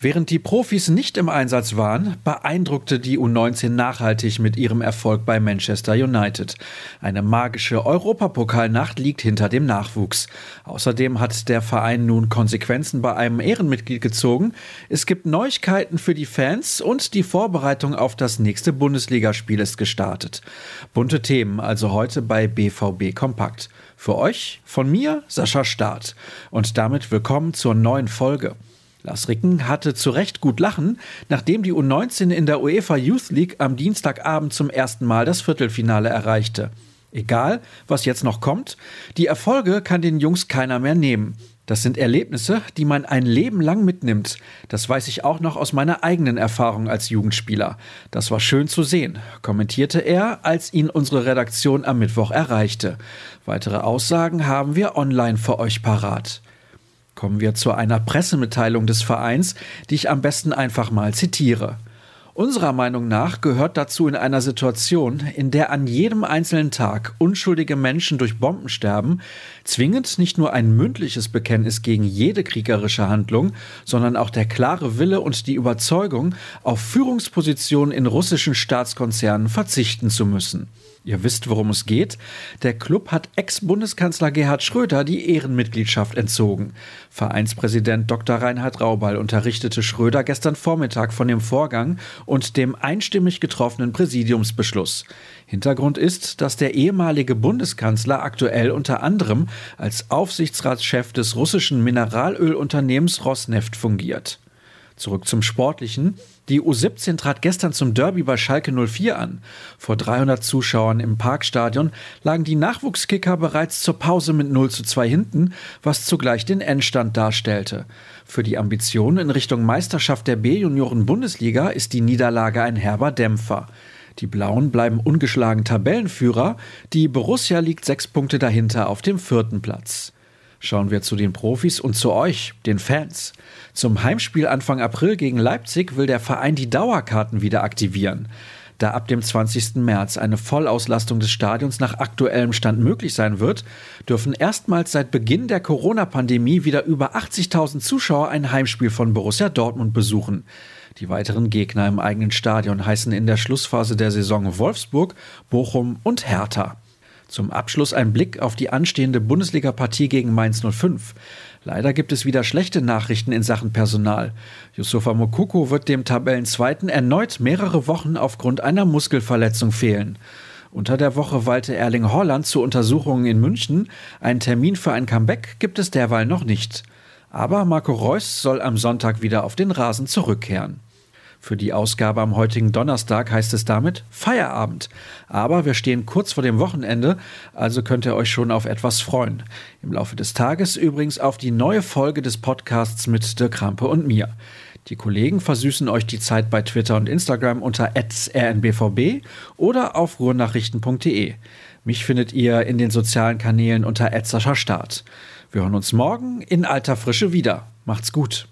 Während die Profis nicht im Einsatz waren, beeindruckte die U19 nachhaltig mit ihrem Erfolg bei Manchester United. Eine magische Europapokalnacht liegt hinter dem Nachwuchs. Außerdem hat der Verein nun Konsequenzen bei einem Ehrenmitglied gezogen. Es gibt Neuigkeiten für die Fans und die Vorbereitung auf das nächste Bundesligaspiel ist gestartet. Bunte Themen also heute bei BVB Kompakt. Für euch von mir Sascha Staat und damit willkommen zur neuen Folge. Lars Ricken hatte zu Recht gut lachen, nachdem die U19 in der UEFA Youth League am Dienstagabend zum ersten Mal das Viertelfinale erreichte. Egal, was jetzt noch kommt, die Erfolge kann den Jungs keiner mehr nehmen. Das sind Erlebnisse, die man ein Leben lang mitnimmt. Das weiß ich auch noch aus meiner eigenen Erfahrung als Jugendspieler. Das war schön zu sehen, kommentierte er, als ihn unsere Redaktion am Mittwoch erreichte. Weitere Aussagen haben wir online für euch parat. Kommen wir zu einer Pressemitteilung des Vereins, die ich am besten einfach mal zitiere. Unserer Meinung nach gehört dazu in einer Situation, in der an jedem einzelnen Tag unschuldige Menschen durch Bomben sterben, zwingend nicht nur ein mündliches Bekenntnis gegen jede kriegerische Handlung, sondern auch der klare Wille und die Überzeugung, auf Führungspositionen in russischen Staatskonzernen verzichten zu müssen. Ihr wisst, worum es geht. Der Club hat Ex-Bundeskanzler Gerhard Schröder die Ehrenmitgliedschaft entzogen. Vereinspräsident Dr. Reinhard Raubal unterrichtete Schröder gestern Vormittag von dem Vorgang und dem einstimmig getroffenen Präsidiumsbeschluss. Hintergrund ist, dass der ehemalige Bundeskanzler aktuell unter anderem als Aufsichtsratschef des russischen Mineralölunternehmens Rosneft fungiert. Zurück zum Sportlichen. Die U17 trat gestern zum Derby bei Schalke 04 an. Vor 300 Zuschauern im Parkstadion lagen die Nachwuchskicker bereits zur Pause mit 0 zu 2 hinten, was zugleich den Endstand darstellte. Für die Ambitionen in Richtung Meisterschaft der B-Junioren-Bundesliga ist die Niederlage ein herber Dämpfer. Die Blauen bleiben ungeschlagen Tabellenführer, die Borussia liegt sechs Punkte dahinter auf dem vierten Platz. Schauen wir zu den Profis und zu euch, den Fans. Zum Heimspiel Anfang April gegen Leipzig will der Verein die Dauerkarten wieder aktivieren. Da ab dem 20. März eine Vollauslastung des Stadions nach aktuellem Stand möglich sein wird, dürfen erstmals seit Beginn der Corona-Pandemie wieder über 80.000 Zuschauer ein Heimspiel von Borussia Dortmund besuchen. Die weiteren Gegner im eigenen Stadion heißen in der Schlussphase der Saison Wolfsburg, Bochum und Hertha. Zum Abschluss ein Blick auf die anstehende Bundesliga-Partie gegen Mainz 05. Leider gibt es wieder schlechte Nachrichten in Sachen Personal. Yusufa Mokoko wird dem Tabellenzweiten erneut mehrere Wochen aufgrund einer Muskelverletzung fehlen. Unter der Woche weilte Erling Holland zu Untersuchungen in München. Einen Termin für ein Comeback gibt es derweil noch nicht. Aber Marco Reus soll am Sonntag wieder auf den Rasen zurückkehren. Für die Ausgabe am heutigen Donnerstag heißt es damit Feierabend. Aber wir stehen kurz vor dem Wochenende, also könnt ihr euch schon auf etwas freuen. Im Laufe des Tages übrigens auf die neue Folge des Podcasts mit Dirk Krampe und mir. Die Kollegen versüßen euch die Zeit bei Twitter und Instagram unter rnbvb oder auf ruhrnachrichten.de. Mich findet ihr in den sozialen Kanälen unter Start. Wir hören uns morgen in alter Frische wieder. Macht's gut.